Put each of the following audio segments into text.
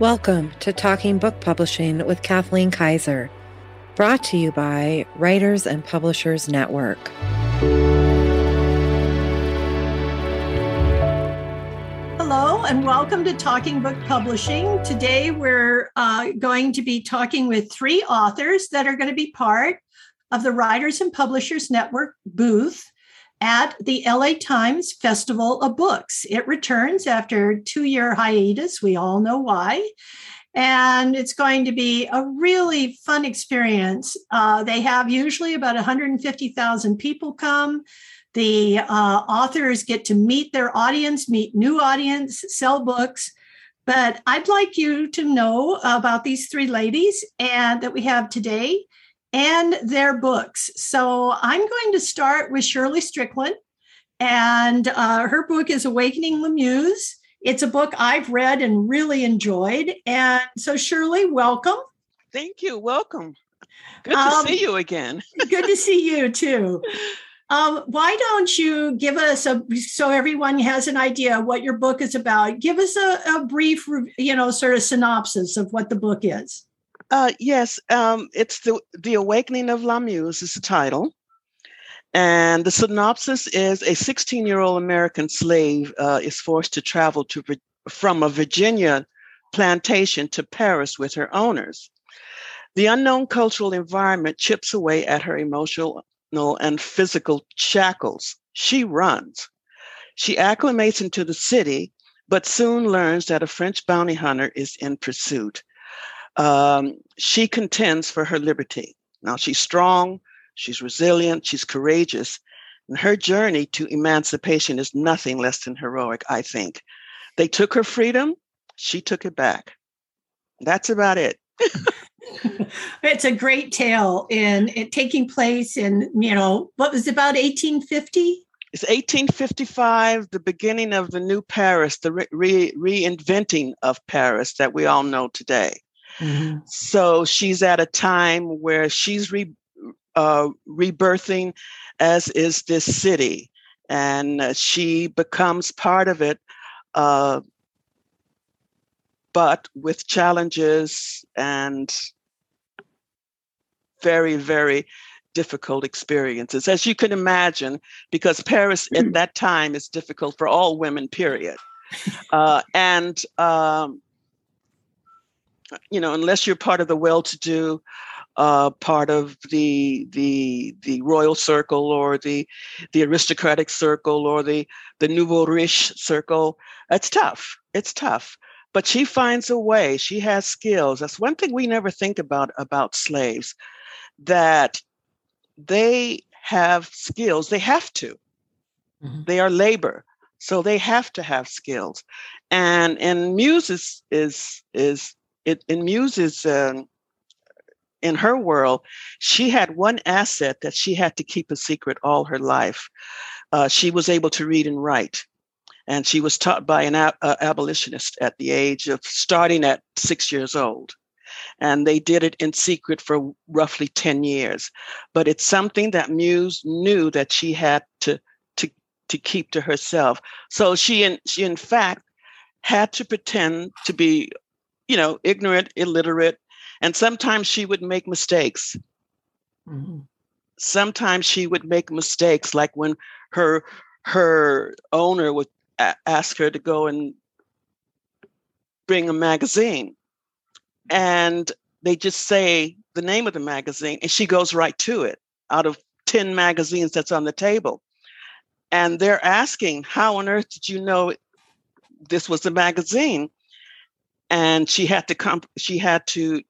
Welcome to Talking Book Publishing with Kathleen Kaiser, brought to you by Writers and Publishers Network. Hello, and welcome to Talking Book Publishing. Today, we're uh, going to be talking with three authors that are going to be part of the Writers and Publishers Network booth at the LA Times Festival of Books. It returns after two year hiatus. We all know why. And it's going to be a really fun experience. Uh, they have usually about 150,000 people come. The uh, authors get to meet their audience, meet new audience, sell books. But I'd like you to know about these three ladies and that we have today and their books. So I'm going to start with Shirley Strickland, and uh, her book is Awakening the Muse. It's a book I've read and really enjoyed. And so, Shirley, welcome. Thank you. Welcome. Good to um, see you again. good to see you too. Um, why don't you give us a so everyone has an idea what your book is about? Give us a, a brief, you know, sort of synopsis of what the book is. Uh, yes, um, it's the the Awakening of La Muse is the title, and the synopsis is: a 16 year old American slave uh, is forced to travel to from a Virginia plantation to Paris with her owners. The unknown cultural environment chips away at her emotional and physical shackles. She runs. She acclimates into the city, but soon learns that a French bounty hunter is in pursuit um, she contends for her liberty. Now, she's strong, she's resilient, she's courageous, and her journey to emancipation is nothing less than heroic, I think. They took her freedom, she took it back. That's about it. it's a great tale in it taking place in, you know, what was about 1850? It's 1855, the beginning of the new Paris, the re- reinventing of Paris that we all know today. Mm-hmm. So she's at a time where she's re, uh, rebirthing, as is this city, and uh, she becomes part of it, uh, but with challenges and very, very difficult experiences, as you can imagine, because Paris at that time is difficult for all women, period. Uh, and um, you know, unless you're part of the well-to-do, uh, part of the the the royal circle or the the aristocratic circle or the the nouveau riche circle, it's tough. It's tough. But she finds a way. She has skills. That's one thing we never think about about slaves, that they have skills. They have to. Mm-hmm. They are labor, so they have to have skills. And and Muse is is is it, in Muse's um, in her world, she had one asset that she had to keep a secret all her life. Uh, she was able to read and write, and she was taught by an ab- uh, abolitionist at the age of starting at six years old. And they did it in secret for roughly 10 years. But it's something that Muse knew that she had to, to, to keep to herself. So she, in, she, in fact, had to pretend to be you know, ignorant, illiterate, and sometimes she would make mistakes. Mm-hmm. Sometimes she would make mistakes, like when her her owner would a- ask her to go and bring a magazine, and they just say the name of the magazine, and she goes right to it out of 10 magazines that's on the table. And they're asking, How on earth did you know this was a magazine? And she had to come she had to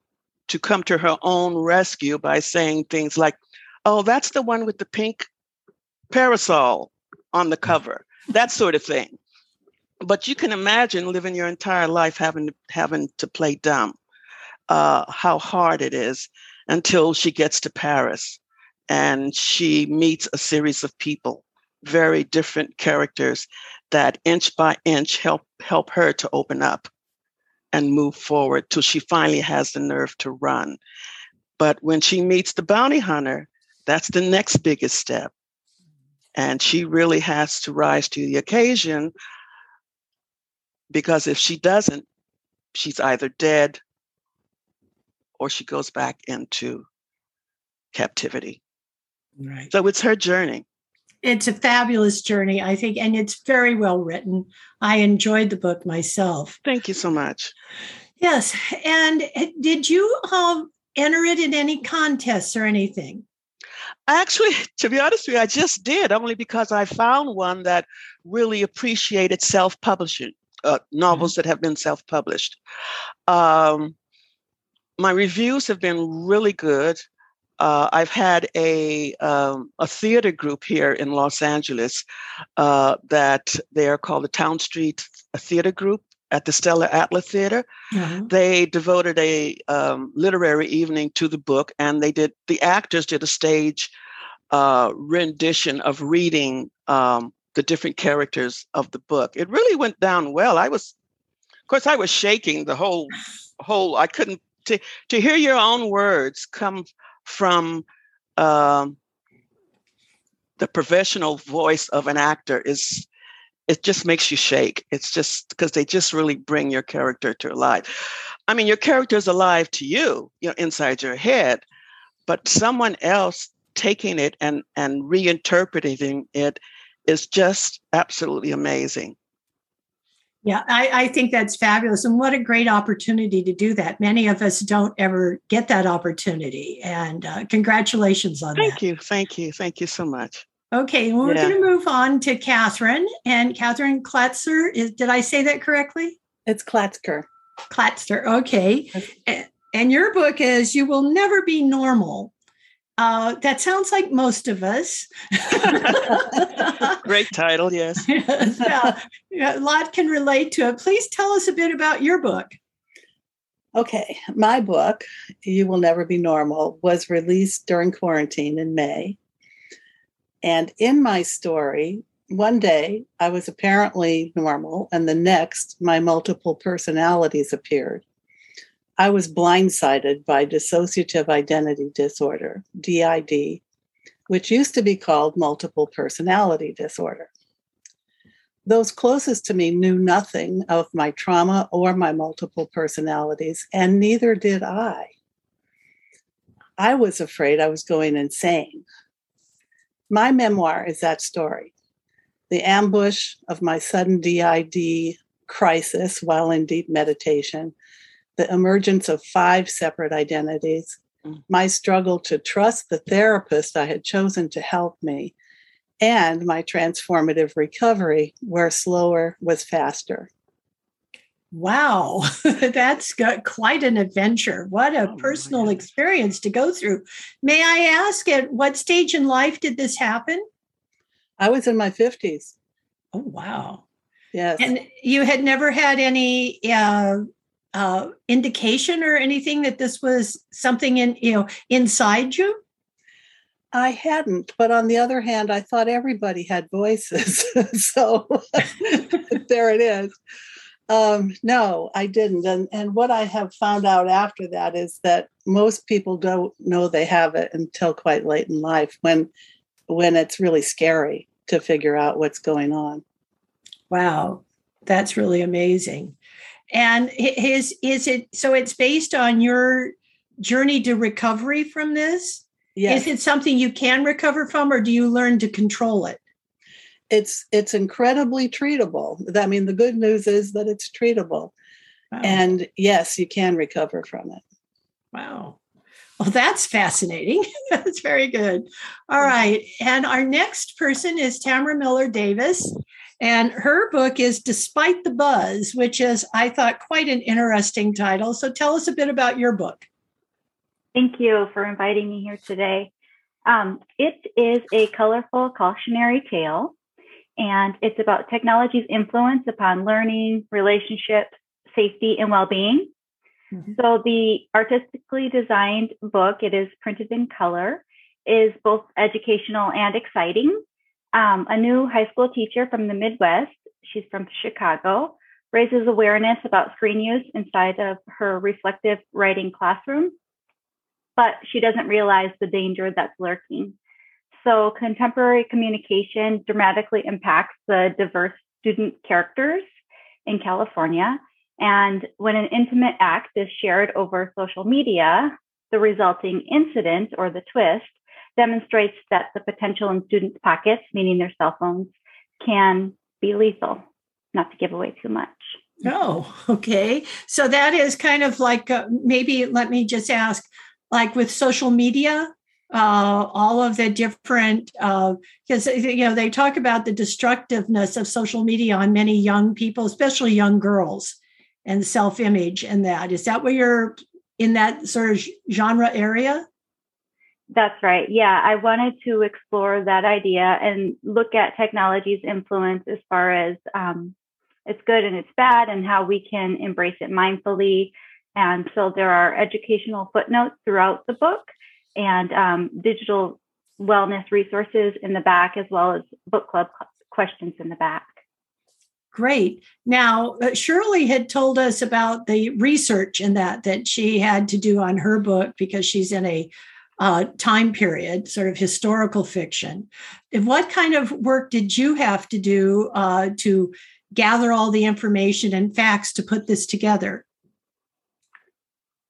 to come to her own rescue by saying things like oh that's the one with the pink parasol on the cover that sort of thing. But you can imagine living your entire life having to, having to play dumb uh, how hard it is until she gets to paris and she meets a series of people very different characters that inch by inch help help her to open up and move forward till she finally has the nerve to run. But when she meets the bounty hunter, that's the next biggest step. And she really has to rise to the occasion because if she doesn't, she's either dead or she goes back into captivity. Right. So it's her journey. It's a fabulous journey, I think, and it's very well written. I enjoyed the book myself. Thank you so much. Yes. And eh, did you um, enter it in any contests or anything? Actually, to be honest with you, I just did only because I found one that really appreciated self publishing, uh, novels that have been self published. Um, my reviews have been really good. Uh, I've had a um, a theater group here in Los Angeles uh, that they are called the Towne Street Theater Group at the Stella Adler Theater. Mm-hmm. They devoted a um, literary evening to the book, and they did the actors did a stage uh, rendition of reading um, the different characters of the book. It really went down well. I was, of course, I was shaking the whole whole. I couldn't to to hear your own words come from. Um, the professional voice of an actor is it just makes you shake. It's just because they just really bring your character to life. I mean, your character is alive to you, you know, inside your head, but someone else taking it and and reinterpreting it is just absolutely amazing. Yeah, I, I, think that's fabulous. And what a great opportunity to do that. Many of us don't ever get that opportunity. And uh, congratulations on thank that. Thank you. Thank you. Thank you so much. Okay, well, we're yeah. going to move on to Catherine. And Catherine Klatzer, is, did I say that correctly? It's Klatzker. Klatzker, okay. And your book is You Will Never Be Normal. Uh, that sounds like most of us. Great title, yes. yeah, yeah, a lot can relate to it. Please tell us a bit about your book. Okay, my book, You Will Never Be Normal, was released during quarantine in May. And in my story, one day I was apparently normal, and the next, my multiple personalities appeared. I was blindsided by dissociative identity disorder, DID, which used to be called multiple personality disorder. Those closest to me knew nothing of my trauma or my multiple personalities, and neither did I. I was afraid I was going insane. My memoir is that story the ambush of my sudden DID crisis while in deep meditation, the emergence of five separate identities. My struggle to trust the therapist I had chosen to help me, and my transformative recovery, where slower was faster. Wow, that's got quite an adventure. What a oh, personal experience to go through. May I ask, at what stage in life did this happen? I was in my 50s. Oh, wow. Yes. And you had never had any uh, uh, indication or anything that this was something in, you know, inside you? I hadn't, but on the other hand, I thought everybody had voices. so there it is. Um, no, I didn't. And and what I have found out after that is that most people don't know they have it until quite late in life when when it's really scary to figure out what's going on. Wow, that's really amazing. And is is it so? It's based on your journey to recovery from this. Yes. Is it something you can recover from, or do you learn to control it? it's it's incredibly treatable. I mean, the good news is that it's treatable, wow. and yes, you can recover from it. Wow. Well, that's fascinating. that's very good. All right. And our next person is Tamara Miller Davis. And her book is Despite the Buzz, which is, I thought, quite an interesting title. So tell us a bit about your book. Thank you for inviting me here today. Um, it is a colorful cautionary tale and it's about technology's influence upon learning, relationships, safety, and well being. Mm-hmm. So, the artistically designed book, it is printed in color, is both educational and exciting. Um, a new high school teacher from the Midwest, she's from Chicago, raises awareness about screen use inside of her reflective writing classroom, but she doesn't realize the danger that's lurking. So contemporary communication dramatically impacts the diverse student characters in California. And when an intimate act is shared over social media, the resulting incident or the twist demonstrates that the potential in students' pockets, meaning their cell phones, can be lethal, not to give away too much. Oh, okay. So that is kind of like uh, maybe let me just ask like with social media, uh, all of the different because uh, you know they talk about the destructiveness of social media on many young people, especially young girls, and self-image and that. Is that where you're in that sort of genre area? That's right. Yeah, I wanted to explore that idea and look at technology's influence as far as um, it's good and it's bad, and how we can embrace it mindfully. And so there are educational footnotes throughout the book and um, digital wellness resources in the back, as well as book club questions in the back. Great. Now, uh, Shirley had told us about the research in that that she had to do on her book because she's in a uh, time period, sort of historical fiction. What kind of work did you have to do uh, to gather all the information and facts to put this together?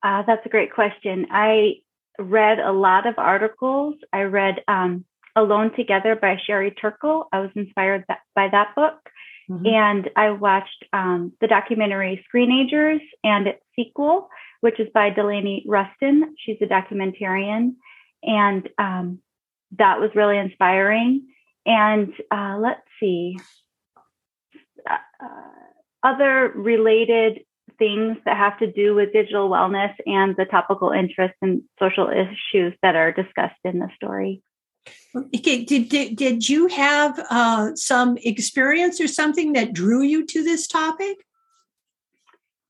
Uh, that's a great question. I read a lot of articles. I read um, Alone Together by Sherry Turkle. I was inspired that, by that book. Mm-hmm. And I watched um, the documentary Screenagers and its sequel, which is by Delaney Ruston. She's a documentarian. And um, that was really inspiring. And uh, let's see, uh, other related things that have to do with digital wellness and the topical interests and social issues that are discussed in the story. Okay. Did, did, did you have uh, some experience or something that drew you to this topic?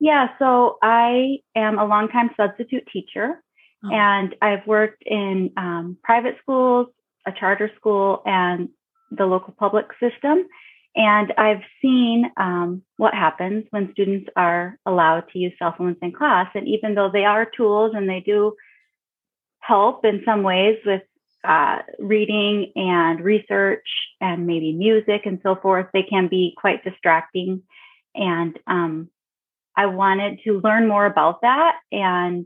Yeah, so I am a longtime substitute teacher, oh. and I've worked in um, private schools, a charter school, and the local public system. And I've seen um, what happens when students are allowed to use cell phones in class. And even though they are tools and they do help in some ways with uh, reading and research and maybe music and so forth, they can be quite distracting. And um, I wanted to learn more about that and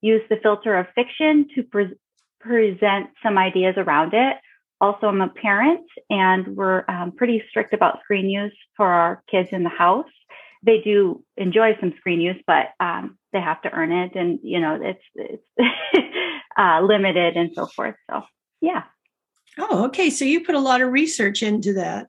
use the filter of fiction to pre- present some ideas around it also I'm a parent and we're um, pretty strict about screen use for our kids in the house. They do enjoy some screen use, but um, they have to earn it, and you know it's it's uh, limited and so forth. So yeah. Oh, okay. So you put a lot of research into that.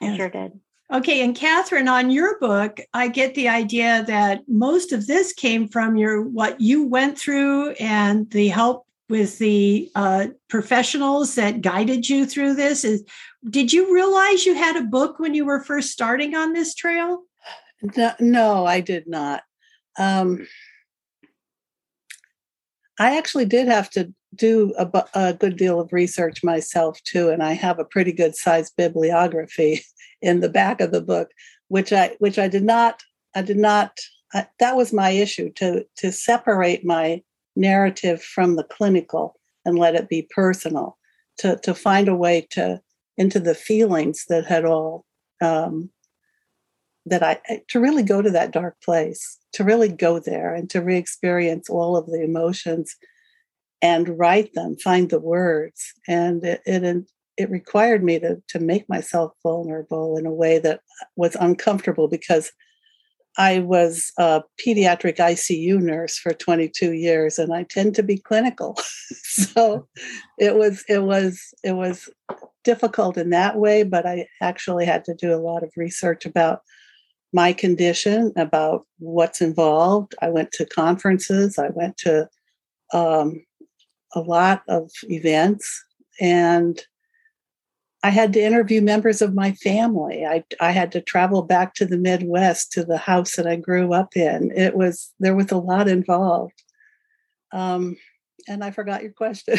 I sure did. Okay, and Catherine, on your book, I get the idea that most of this came from your what you went through and the help with the uh, professionals that guided you through this. Is did you realize you had a book when you were first starting on this trail? No, no i did not. Um, i actually did have to do a, a, good deal of research myself too and i have a pretty good sized bibliography in the back of the book which i which i did not i did not I, that was my issue to to separate my narrative from the clinical and let it be personal to, to find a way to into the feelings that had all um, that I to really go to that dark place, to really go there and to re-experience all of the emotions and write them, find the words. And it it, it required me to to make myself vulnerable in a way that was uncomfortable because I was a pediatric ICU nurse for 22 years, and I tend to be clinical. so it was it was it was difficult in that way, but I actually had to do a lot of research about my condition, about what's involved. I went to conferences. I went to um, a lot of events, and I had to interview members of my family. I, I had to travel back to the Midwest to the house that I grew up in. It was there was a lot involved. Um, and I forgot your question.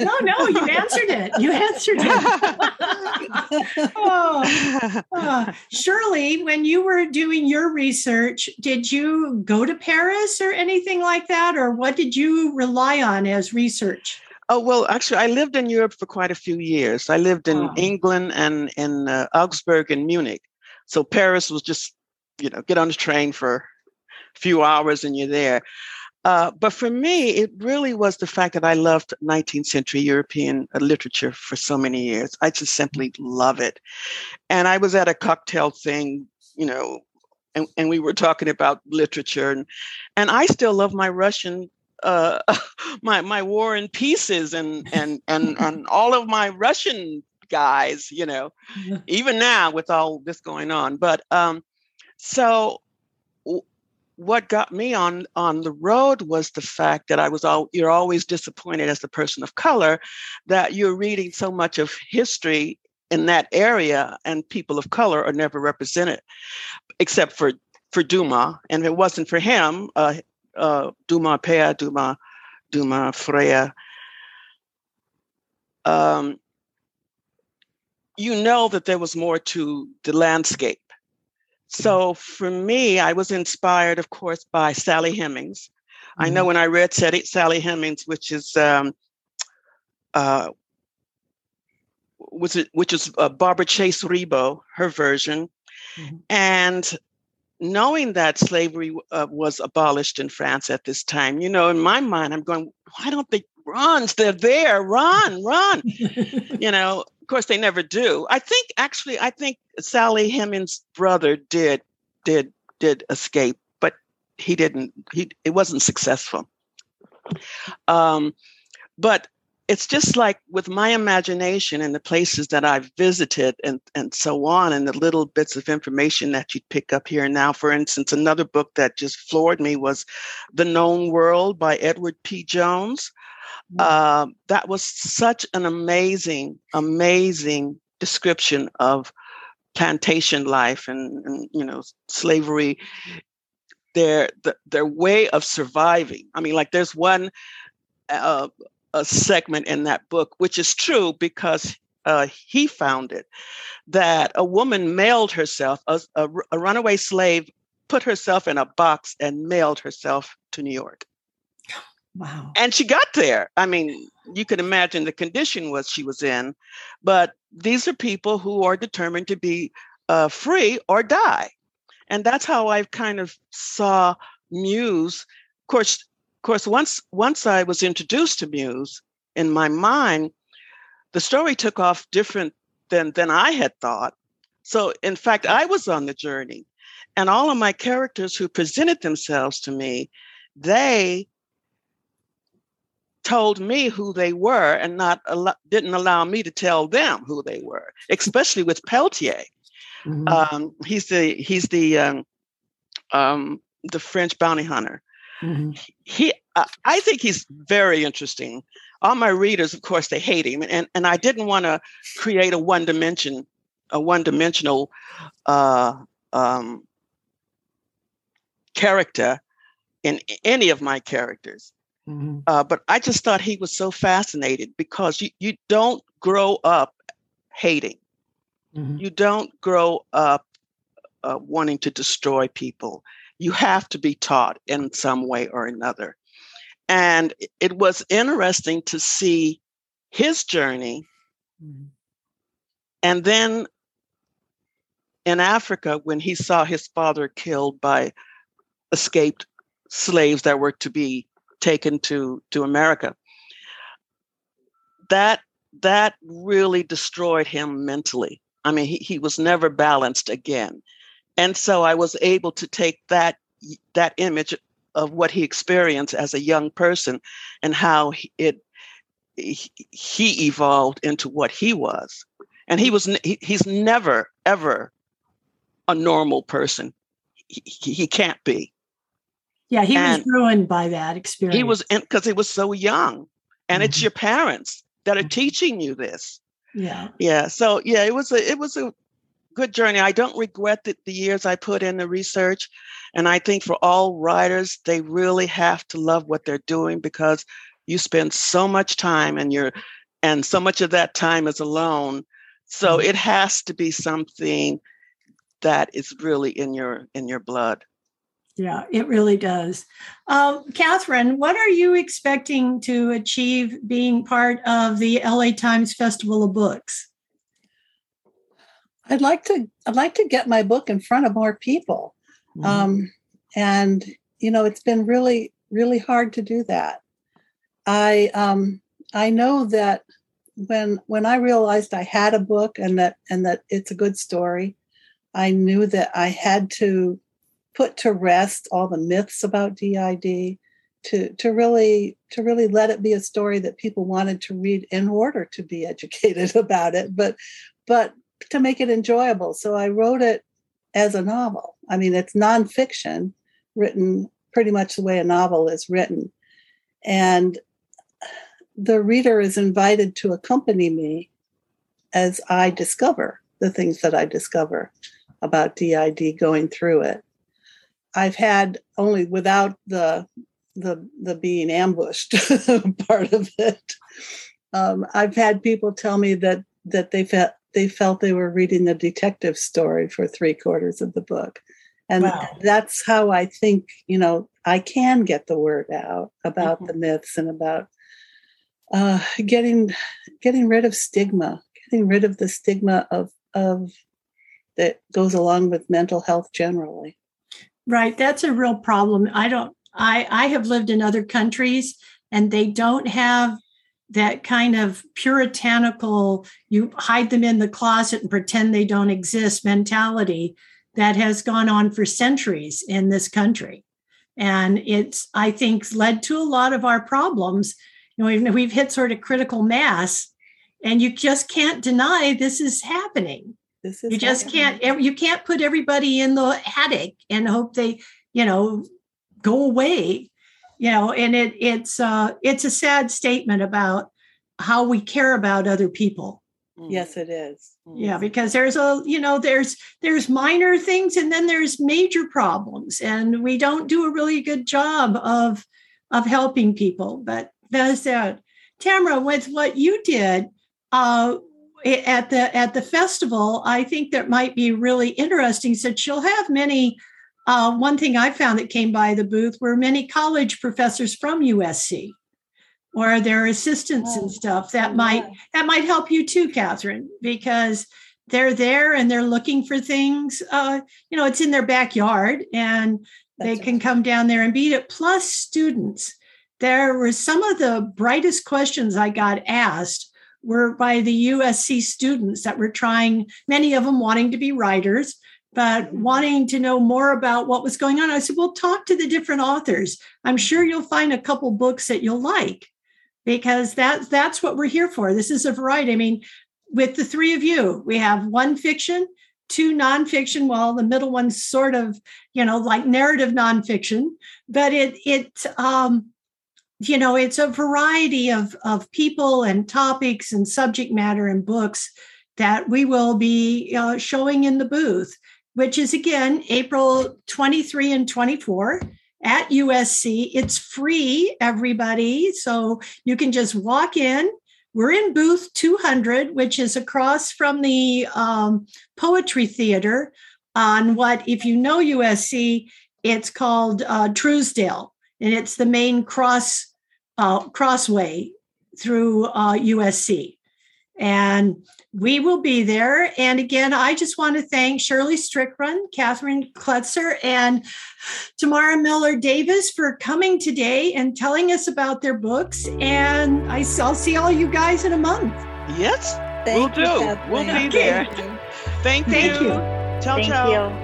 no, no, you answered it. You answered it. oh, oh. Shirley, when you were doing your research, did you go to Paris or anything like that, or what did you rely on as research? Oh well, actually, I lived in Europe for quite a few years. I lived in oh. England and in uh, Augsburg and Munich. So Paris was just you know, get on the train for a few hours and you're there. Uh, but for me, it really was the fact that I loved 19th century European uh, literature for so many years. I just simply love it. And I was at a cocktail thing, you know, and, and we were talking about literature, and, and I still love my Russian uh, my my war and pieces and and and and all of my Russian guys, you know, even now with all this going on. But um, so what got me on on the road was the fact that I was all you're always disappointed as a person of color that you're reading so much of history in that area and people of color are never represented except for for Dumas and if it wasn't for him uh, uh, Dumas Père Duma, Dumas Freya um, you know that there was more to the landscape so for me, I was inspired, of course, by Sally Hemings. Mm-hmm. I know mm-hmm. when I read Sally Hemings, which is um, uh, was it, which is uh, Barbara Chase Riboud, her version, mm-hmm. and knowing that slavery uh, was abolished in France at this time, you know, in my mind, I'm going, why don't they run? They're there, run, run. you know, of course, they never do. I think actually, I think Sally Hemings' brother did did did escape, but he didn't. He it wasn't successful. Um, but it's just like with my imagination and the places that I've visited and, and so on, and the little bits of information that you pick up here and now. For instance, another book that just floored me was The Known World by Edward P. Jones. Uh, that was such an amazing, amazing description of plantation life and, and you know slavery their the, their way of surviving i mean like there's one uh, a segment in that book which is true because uh, he found it that a woman mailed herself a, a, a runaway slave put herself in a box and mailed herself to new york Wow. And she got there. I mean, you can imagine the condition was she was in, but these are people who are determined to be uh, free or die. And that's how I kind of saw Muse. Of course, course, once once I was introduced to Muse in my mind, the story took off different than than I had thought. So in fact, I was on the journey. And all of my characters who presented themselves to me, they told me who they were and not al- didn't allow me to tell them who they were, especially with Peltier. Mm-hmm. Um, he's the he's the um, um, the French bounty hunter. Mm-hmm. He, uh, I think he's very interesting. All my readers, of course, they hate him, and and I didn't want to create a one dimension, a one dimensional uh, um, character in any of my characters. Mm-hmm. Uh, but I just thought he was so fascinated because you, you don't grow up hating. Mm-hmm. You don't grow up uh, wanting to destroy people. You have to be taught in some way or another. And it was interesting to see his journey. Mm-hmm. And then in Africa, when he saw his father killed by escaped slaves that were to be taken to to America. That that really destroyed him mentally. I mean, he, he was never balanced again. And so I was able to take that that image of what he experienced as a young person and how it he evolved into what he was. And he was he, he's never ever a normal person. He, he can't be. Yeah, he and was ruined by that experience. He was because he was so young, and mm-hmm. it's your parents that are mm-hmm. teaching you this. Yeah, yeah. So yeah, it was a it was a good journey. I don't regret the, the years I put in the research, and I think for all writers, they really have to love what they're doing because you spend so much time and you're and so much of that time is alone. So mm-hmm. it has to be something that is really in your in your blood. Yeah, it really does. Um, Catherine, what are you expecting to achieve being part of the LA Times Festival of Books? I'd like to. I'd like to get my book in front of more people. Mm-hmm. Um, and, you know, it's been really, really hard to do that. I, um, I know that when when I realized I had a book and that and that it's a good story, I knew that I had to put to rest all the myths about DID to to really to really let it be a story that people wanted to read in order to be educated about it but but to make it enjoyable. So i wrote it as a novel. I mean it's nonfiction written pretty much the way a novel is written. And the reader is invited to accompany me as i discover the things that i discover about did going through it. I've had only without the the the being ambushed part of it. Um, I've had people tell me that that they felt they felt they were reading a detective story for three quarters of the book, and wow. that's how I think you know I can get the word out about mm-hmm. the myths and about uh, getting getting rid of stigma, getting rid of the stigma of of that goes along with mental health generally. Right, that's a real problem. I don't I, I have lived in other countries and they don't have that kind of puritanical, you hide them in the closet and pretend they don't exist mentality that has gone on for centuries in this country. And it's, I think, led to a lot of our problems. You know, we've, we've hit sort of critical mass, and you just can't deny this is happening. This is you just happening. can't you can't put everybody in the attic and hope they you know go away you know and it it's uh it's a sad statement about how we care about other people. Mm. yes it is. Mm. yeah because there's a you know there's there's minor things and then there's major problems. And we don't do a really good job of of helping people. But that's that. Tamara with what you did uh at the at the festival i think that might be really interesting since you'll have many uh, one thing I found that came by the booth were many college professors from USC or their assistants oh, and stuff that yeah. might that might help you too, Catherine, because they're there and they're looking for things. Uh, you know, it's in their backyard and That's they can come down there and beat it. Plus, students. There were some of the brightest questions I got asked were by the USC students that were trying, many of them wanting to be writers, but wanting to know more about what was going on. I said, well, talk to the different authors. I'm sure you'll find a couple books that you'll like because that's that's what we're here for. This is a variety. I mean, with the three of you, we have one fiction, two nonfiction. Well, the middle one's sort of, you know, like narrative nonfiction, but it it um, you know, it's a variety of of people and topics and subject matter and books that we will be uh, showing in the booth which is again April 23 and 24 at USC. It's free, everybody. So you can just walk in. We're in booth 200, which is across from the um, Poetry Theater on what, if you know USC, it's called uh, Trousdale, and it's the main cross uh, crossway through uh, USC. And we will be there. And again, I just want to thank Shirley Strickland, Catherine Klutzer, and Tamara Miller Davis for coming today and telling us about their books. And I, will see all you guys in a month. Yes, thank we'll do. Catherine. We'll be there. Thank you. Thank you. Ciao, thank ciao. You.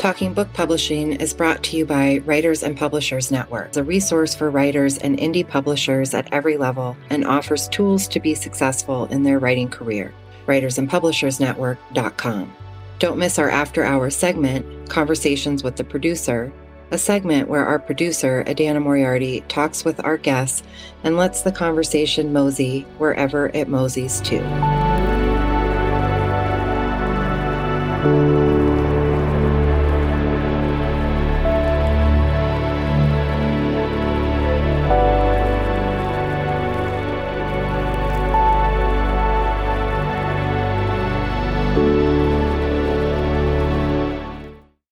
Talking Book Publishing is brought to you by Writers and Publishers Network, a resource for writers and indie publishers at every level and offers tools to be successful in their writing career. WritersandPublishersNetwork.com. Don't miss our after hours segment, Conversations with the Producer, a segment where our producer, Adana Moriarty, talks with our guests and lets the conversation mosey wherever it moseys to.